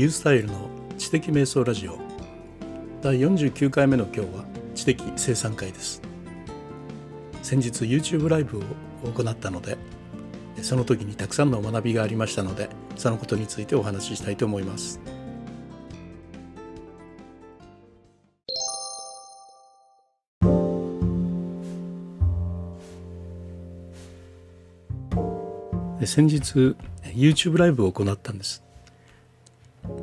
リュースタイルの知的瞑想ラジオ。第49回目の今日は知的生産会です。先日 YouTube ライブを行ったのでその時にたくさんの学びがありましたのでそのことについてお話ししたいと思います。先日 YouTube ライブを行ったんです。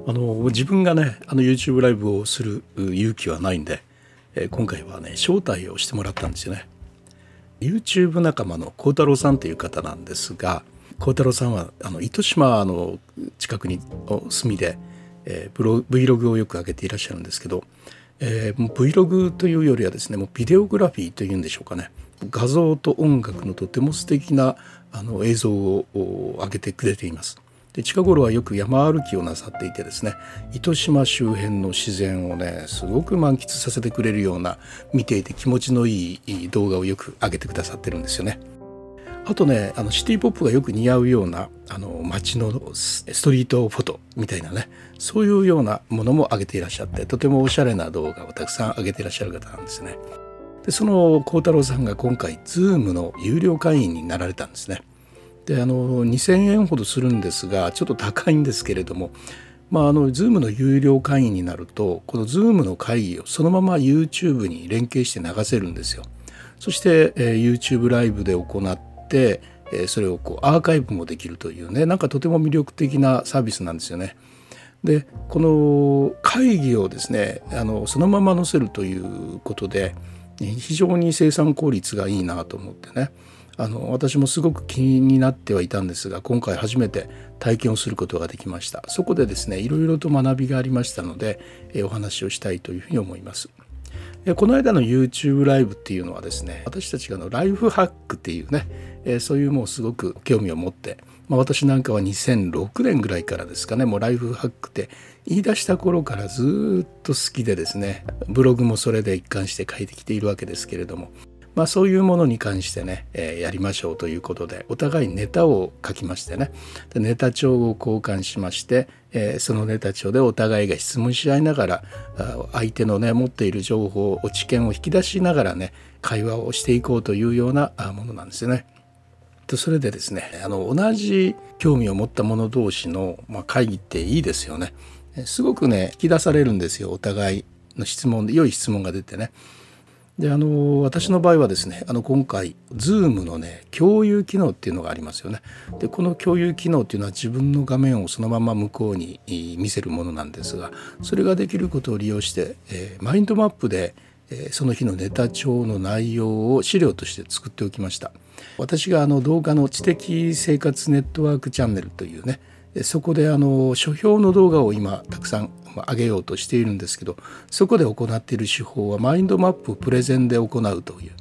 あの自分がねあの YouTube ライブをする勇気はないんで、え今回はね招待をしてもらったんですよね YouTube 仲間の幸太郎さんという方なんですが幸太郎さんはあの糸島の近くにお住みで、えー、ブロ Vlog をよく上げていらっしゃるんですけど、えー、Vlog というよりはですねもうビデオグラフィーというんでしょうかね画像と音楽のとても素敵なあの映像を上げてくれています。で近頃はよく山歩きをなさっていてですね糸島周辺の自然をねすごく満喫させてくれるような見ていて気持ちのいい動画をよく上げてくださってるんですよね。あとねあのシティ・ポップがよく似合うようなあの街のストリートフォトみたいなねそういうようなものも上げていらっしゃってとてもおしゃれな動画をたくさん上げていらっしゃる方なんですね。でその幸太郎さんが今回 Zoom の有料会員になられたんですね。であの2,000円ほどするんですがちょっと高いんですけれどもまあ、あの Zoom の有料会員になるとこの Zoom の会議をそのまま YouTube に連携して流せるんですよ。そして、えー、YouTube ライブで行って、えー、それをこうアーカイブもできるというねなんかとても魅力的なサービスなんですよね。でこの会議をですねあのそのまま載せるということで非常に生産効率がいいなと思ってねあの私もすごく気になってはいたんですが今回初めて体験をすることができました。そこでですねいろいろと学びがありましたので、えお話をしたいというふうに思います。この間の YouTube ライブっていうのはですね私たちがのライフハックっていうね、えそういうもうすごく興味を持って、まあ、私なんかは2006年ぐらいからですかねもうライフハックって言い出した頃からずっと好きでですねブログもそれで一貫して書いてきているわけですけれどもまあ、そういうものに関してね、えー、やりましょうということでお互いネタを書きましてねでネタ帳を交換しまして、えー、そのネタ帳でお互いが質問し合いながら相手のね持っている情報を知見を引き出しながらね会話をしていこうというようなものなんですよね。それでですねあの同じ興味を持った者同士の、まあ、会議っていいですよね。すごくね引き出されるんですよお互いの質問で良い質問が出てね。であの私の場合はですねあの今回 Zoom のね共有機能っていうのがありますよね。でこの共有機能っていうのは自分の画面をそのまま向こうに見せるものなんですがそれができることを利用して、えー、マインドマップで、えー、その日のネタ帳の内容を資料として作っておきました。私があの動画の知的生活ネットワークチャンネルというねそこであの書評の動画を今たくさん上げようとしているんですけどそこで行っている手法はマインドマップをプレゼンで行うという。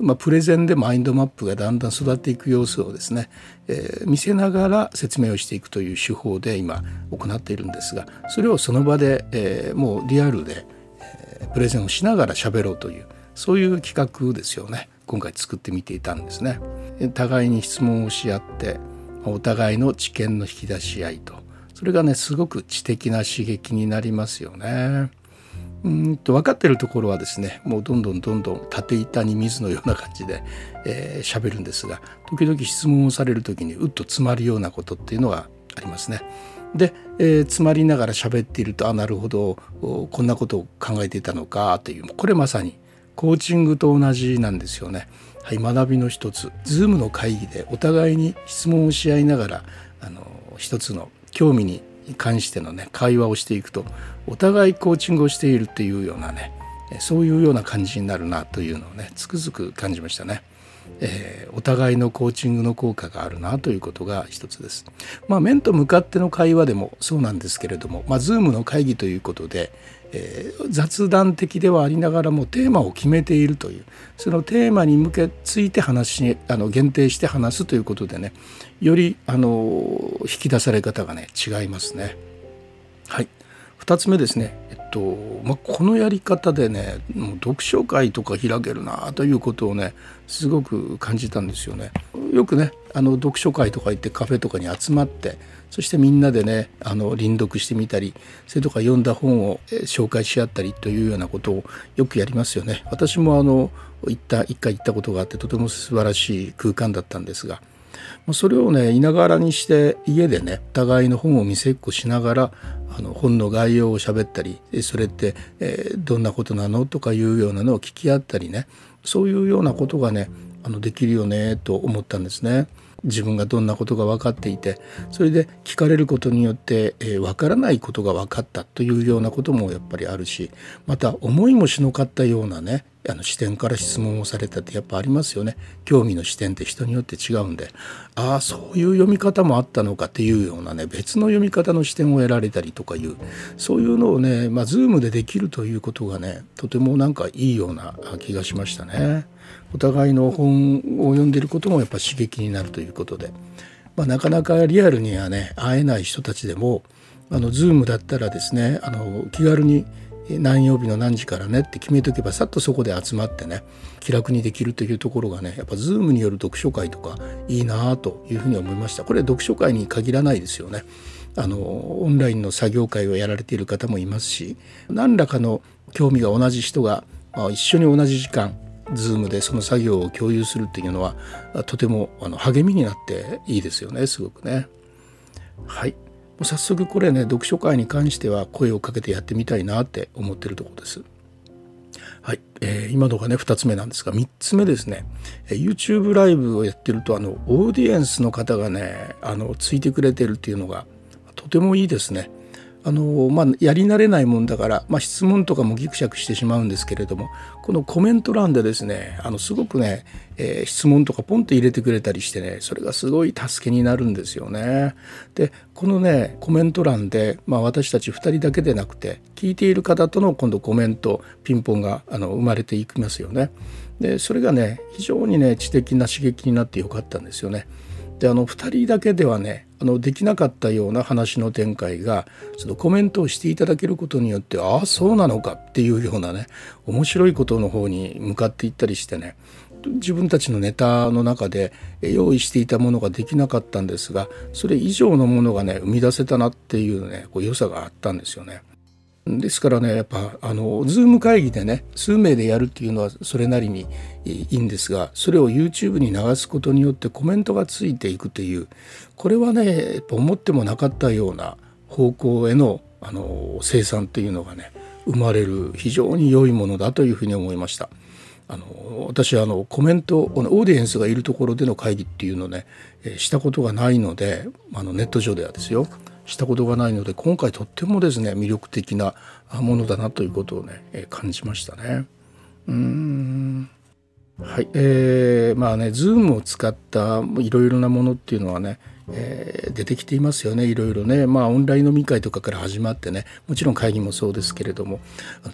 まあ、プレゼンでマインドマップがだんだん育っていく様子をですね、えー、見せながら説明をしていくという手法で今行っているんですがそれをその場で、えー、もうリアルで、え、プレゼンをしながら喋ろうというそういう企画ですよね今回作ってみていたんですね。互いに質問をし合ってお互いの知見の引き出し合いとそれがねすごく知的な刺激になりますよね。うんと分かってるところはですねもうどんどんどんどん縦板に水のような感じで喋、えー、るんですが時々質問をされる時にうっと詰まるようなことっていうのはありますね。で、えー、詰まりながら喋っているとあなるほどこんなことを考えていたのかというこれまさにコーチングと同じなんですよね。はい、学びの一つ Zoom の会議でお互いに質問をし合いながらあの一つの興味に関してのね会話をしていくとお互いコーチングをしているっていうようなねそういうような感じになるなというのをねつくづく感じましたね。えー、お互いのコーチングの効果があるなということが一つです。まあ面と向かっての会話でもそうなんですけれども、まあ、Zoom の会議ということで、えー、雑談的ではありながらもテーマを決めているというそのテーマに向けついて話あの限定して話すということでねよりあの引き出され方がね違いますね。はい2つ目ですね、とまあ、このやり方でねもう読書会とか開けるなということをねすごく感じたんですよね。よくねあの読書会とか行ってカフェとかに集まってそしてみんなでねあの輪読してみたりそれとか読んだ本を紹介し合ったりというようなことをよくやりますよね。私もあの行った一回行ったことがあってとても素晴らしい空間だったんですがそれをねいながらにして家でねお互いの本を見せっこしながらあの本の概要を喋ったりそれって、えー、どんなことなのとかいうようなのを聞き合ったりねそういうようなことがねあのできるよねと思ったんですね。自分がどんなことが分かっていてそれで聞かれることによって、えー、分からないことが分かったというようなこともやっぱりあるしまた思いもしのかったようなねあの視点から質問をされたってやっぱありますよね。興味の視点って人によって違うんで。ああそういう読み方もあったのかっていうようなね別の読み方の視点を得られたりとかいうそういうのをねまあ Zoom でできるということがねとてもなんかいいような気がしましたね。お互いの本を読んでいることもやっぱ刺激になるということで、まあ、なかなかリアルにはね会えない人たちでもあの Zoom だったらですねあの気軽に何曜日の何時からねって決めとけばさっとそこで集まってね気楽にできるというところがねやっぱ Zoom による読書会とかいいなというふうに思いました。これ読書会に限らないですよね。あのオンラインの作業会をやられている方もいますし何らかの興味が同じ人が、一緒に同じ時間 Zoom でその作業を共有するっていうのはとてもあの励みになっていいですよねすごくね。はい。う早速これね読書会に関しては声をかけてやってみたいなって思ってるところです。はい、えー、今のがね2つ目なんですが3つ目ですね YouTube ライブをやってるとあのオーディエンスの方がねあのついてくれてるっていうのがとてもいいですね。あのまあ、やり慣れないもんだから、まあ、質問とかもギクシャクしてしまうんですけれどもこのコメント欄でですねあのすごくね、えー、質問とかポンと入れてくれたりしてねそれがすごい助けになるんですよね。でこのねコメント欄で、まあ、私たち2人だけでなくて聞いている方との今度コメントピンポンがあの生まれていきますよね。でそれがね非常にね知的な刺激になってよかったんですよね。であの2人だけではねあのできなかったような話の展開がそのコメントをしていただけることによってああそうなのかっていうようなね面白いことの方に向かっていったりしてね自分たちのネタの中で用意していたものができなかったんですがそれ以上のものがね生み出せたなっていうねこう良さがあったんですよね。ですからねやっぱあの Zoom 会議でね数名でやるっていうのはそれなりにいいんですがそれを YouTube に流すことによってコメントがついていくというこれはねやっぱ思ってもなかったような方向へのあの生産っていうのがね生まれる非常に良いものだというふうに思いました。あの私はあのコメントこのオーディエンスがいるところでの会議っていうのをねしたことがないのであのネット上ではですよしたことがないので今回とってもですね魅力的なものだなということをね感じましたね。うんはい、えー、まあね Zoom を使ったいろいろなものっていうのはねえー、出てきていますよね。いろいろね。まあオンライン飲み会とかから始まってね。もちろん会議もそうですけれども。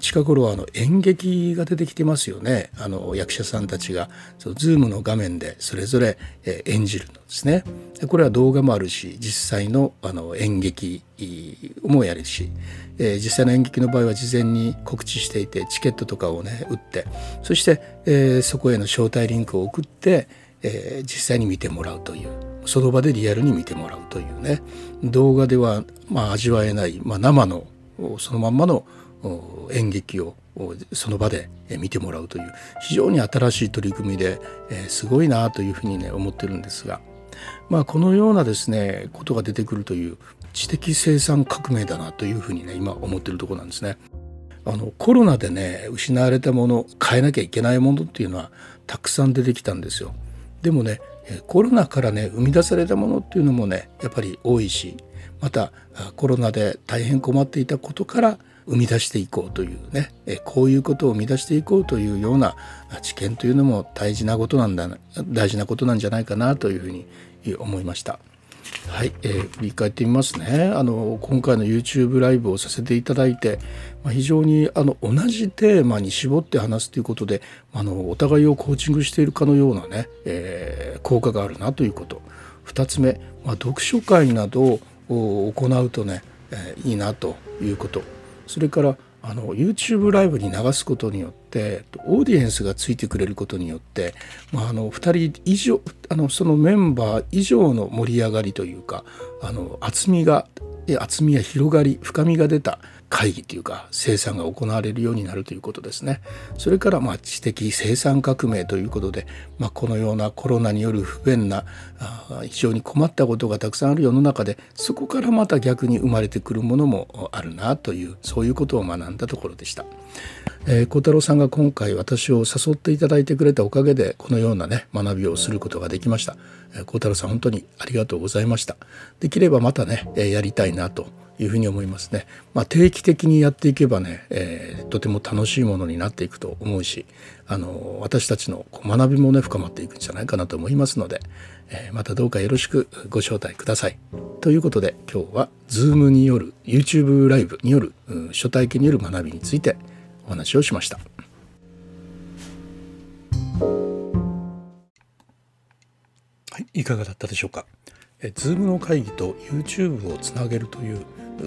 近頃はあの演劇が出てきてますよね。あの役者さんたちが。その Zoom の画面でそれぞれ、演じるのですね。これは動画もあるし実際のあの演劇もやるし、えー、実際の演劇の場合は事前に告知していてチケットとかをね売って。そして、えー、そこへの招待リンクを送って、えー、実際に見てもらうというその場でリアルに見てもらうというね動画ではまあ味わえない、まあ、生のそのまんまの演劇をその場で見てもらうという非常に新しい取り組みで、えすごいなというふうにね思ってるんですが、まあ、このようなですねことが出てくるという知的生産革命だなというふうにね今思ってるとこなんですね。あのコロナでね失われたもの変えなきゃいけないものっていうのはたくさん出てきたんですよ。でもねコロナからね生み出されたものっていうのもねやっぱり多いしまたコロナで大変困っていたことから生み出していこうというねこういうことを生み出していこうというような知見というのも大事なことなんだ大事なことなんじゃないかなというふうに思いました。はい、えー、振り返ってみますね。あの今回の YouTube ライブをさせていただいて、まあ、非常にあの同じテーマに絞って話すということであのお互いをコーチングしているかのようなね、えー、効果があるなということ。2つ目、まあ、読書会などを行うとね、えー、いいなということ。それからあの YouTube ライブに流すことによってオーディエンスがついてくれることによって、まあ、あの2人以上あのそのメンバー以上の盛り上がりというかあの厚みが厚みや広がり深みが出た会議というか生産が行われるようになるということですね。それからまあ知的生産革命ということで、まあ、このようなコロナによる不便な非常に困ったことがたくさんある世の中でそこからまた逆に生まれてくるものもあるなというそういうことを学んだところでした。えー、小太郎さんが今回私を誘っていただいてくれたおかげでこのようなね学びをすることができました。えー、小太郎さん本当にありがとうございました。できればまたね、えー、やりたいなというふうに思いますね。まあ、定期的にやっていけばね、えー、とても楽しいものになっていくと思うしあの私たちの学びもね深まっていくんじゃないかなと思いますので、えー、またどうかよろしくご招待ください。ということで今日は Zoom による YouTube ライブによる、うん、初体験による学びについてお話をしました。はい、いかがだったでしょうか。え Zoom の会議と YouTube をつなげるという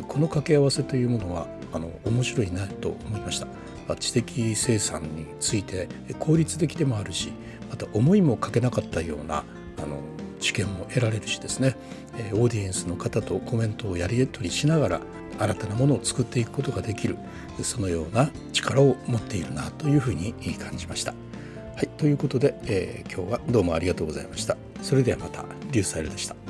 この掛け合わせというものはあの面白いなと思いました知的生産について効率的でもあるしまた思いもかけなかったようなあの知見も得られるしですねオーディエンスの方とコメントをやり取りしながら新たなものを作っていくことができるそのような力を持っているなというふうに感じました。はい、ということで、えー、今日はどうもありがとうございました。それではまた、リューサイルでした。